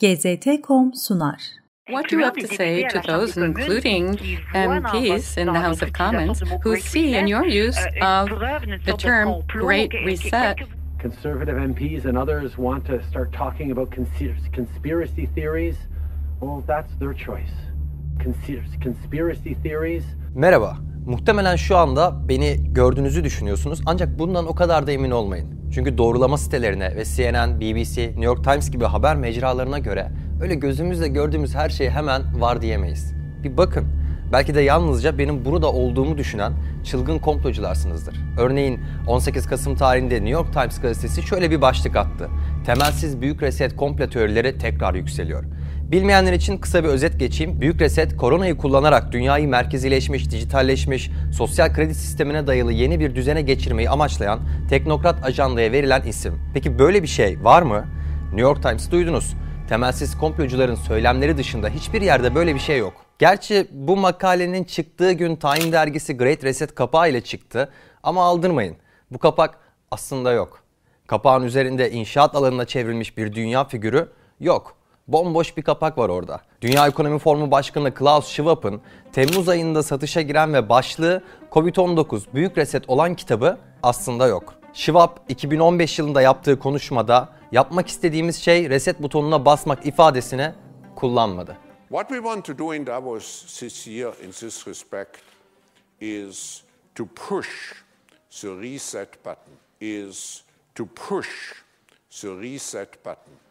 GZT.com sunar. What do you have to say to those, including MPs in the House of Commons, who see in your use of the term Great Reset conservative MPs and others want to start talking about conspiracy theories, well, that's their choice. Conspiracy theories. Merhaba. Muhtemelen şu anda beni gördüğünüzü düşünüyorsunuz ancak bundan o kadar da emin olmayın. Çünkü doğrulama sitelerine ve CNN, BBC, New York Times gibi haber mecralarına göre öyle gözümüzle gördüğümüz her şey hemen var diyemeyiz. Bir bakın. Belki de yalnızca benim bunu da olduğumu düşünen çılgın komplocularsınızdır. Örneğin 18 Kasım tarihinde New York Times gazetesi şöyle bir başlık attı. Temelsiz büyük reset komplo teorileri tekrar yükseliyor. Bilmeyenler için kısa bir özet geçeyim. Büyük Reset, koronayı kullanarak dünyayı merkezileşmiş, dijitalleşmiş, sosyal kredi sistemine dayalı yeni bir düzene geçirmeyi amaçlayan teknokrat ajandaya verilen isim. Peki böyle bir şey var mı? New York Times duydunuz. Temelsiz komplocuların söylemleri dışında hiçbir yerde böyle bir şey yok. Gerçi bu makalenin çıktığı gün Time dergisi Great Reset kapağı ile çıktı ama aldırmayın. Bu kapak aslında yok. Kapağın üzerinde inşaat alanına çevrilmiş bir dünya figürü yok. Bomboş bir kapak var orada. Dünya Ekonomi Forumu Başkanı Klaus Schwab'ın Temmuz ayında satışa giren ve başlığı Covid-19 Büyük Reset olan kitabı aslında yok. Schwab 2015 yılında yaptığı konuşmada yapmak istediğimiz şey reset butonuna basmak ifadesini kullanmadı. What we want to do in Davos this year in this respect is to push the reset button is to push the reset button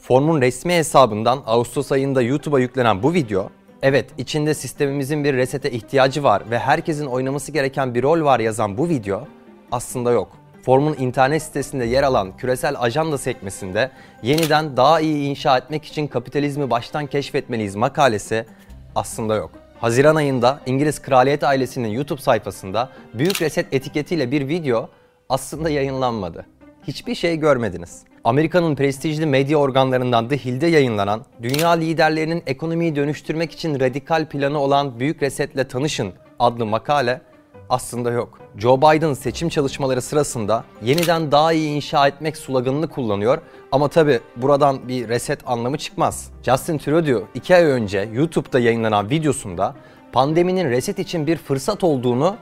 Formun resmi hesabından Ağustos ayında YouTube'a yüklenen bu video, evet içinde sistemimizin bir resete ihtiyacı var ve herkesin oynaması gereken bir rol var yazan bu video aslında yok. Formun internet sitesinde yer alan küresel ajanda sekmesinde yeniden daha iyi inşa etmek için kapitalizmi baştan keşfetmeliyiz makalesi aslında yok. Haziran ayında İngiliz kraliyet ailesinin YouTube sayfasında Büyük Reset etiketiyle bir video aslında yayınlanmadı. Hiçbir şey görmediniz. Amerika'nın prestijli medya organlarından The Hill'de yayınlanan Dünya liderlerinin ekonomiyi dönüştürmek için radikal planı olan Büyük Reset'le tanışın adlı makale aslında yok. Joe Biden seçim çalışmaları sırasında yeniden daha iyi inşa etmek sloganını kullanıyor ama tabi buradan bir reset anlamı çıkmaz. Justin Trudeau 2 ay önce YouTube'da yayınlanan videosunda pandeminin reset için bir fırsat olduğunu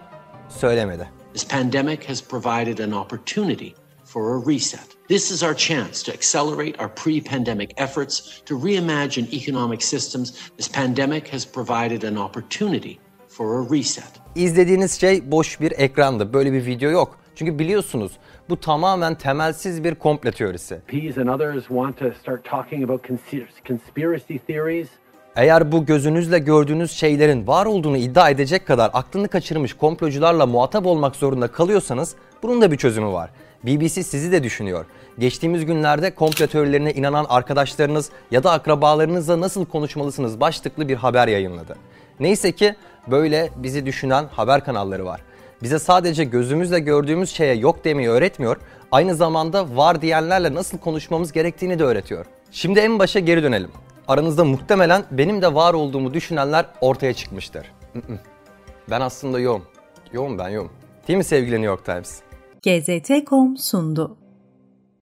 söylemedi. This pandemic has provided an opportunity for a reset. This is our chance to accelerate our pre-pandemic efforts to reimagine economic systems. This pandemic has provided an opportunity for a reset. İzlediğiniz şey boş bir ekrandı. Böyle bir video yok. Çünkü biliyorsunuz bu tamamen temelsiz bir komple teorisi. and others want to start talking about conspiracy theories. Eğer bu gözünüzle gördüğünüz şeylerin var olduğunu iddia edecek kadar aklını kaçırmış komplocularla muhatap olmak zorunda kalıyorsanız bunun da bir çözümü var. BBC sizi de düşünüyor. Geçtiğimiz günlerde komplo teorilerine inanan arkadaşlarınız ya da akrabalarınızla nasıl konuşmalısınız başlıklı bir haber yayınladı. Neyse ki böyle bizi düşünen haber kanalları var. Bize sadece gözümüzle gördüğümüz şeye yok demeyi öğretmiyor, aynı zamanda var diyenlerle nasıl konuşmamız gerektiğini de öğretiyor. Şimdi en başa geri dönelim. Aranızda muhtemelen benim de var olduğumu düşünenler ortaya çıkmıştır. Ben aslında yoğum. Yoğum ben yoğum. Değil mi sevgili New York Times? GZT.com sundu.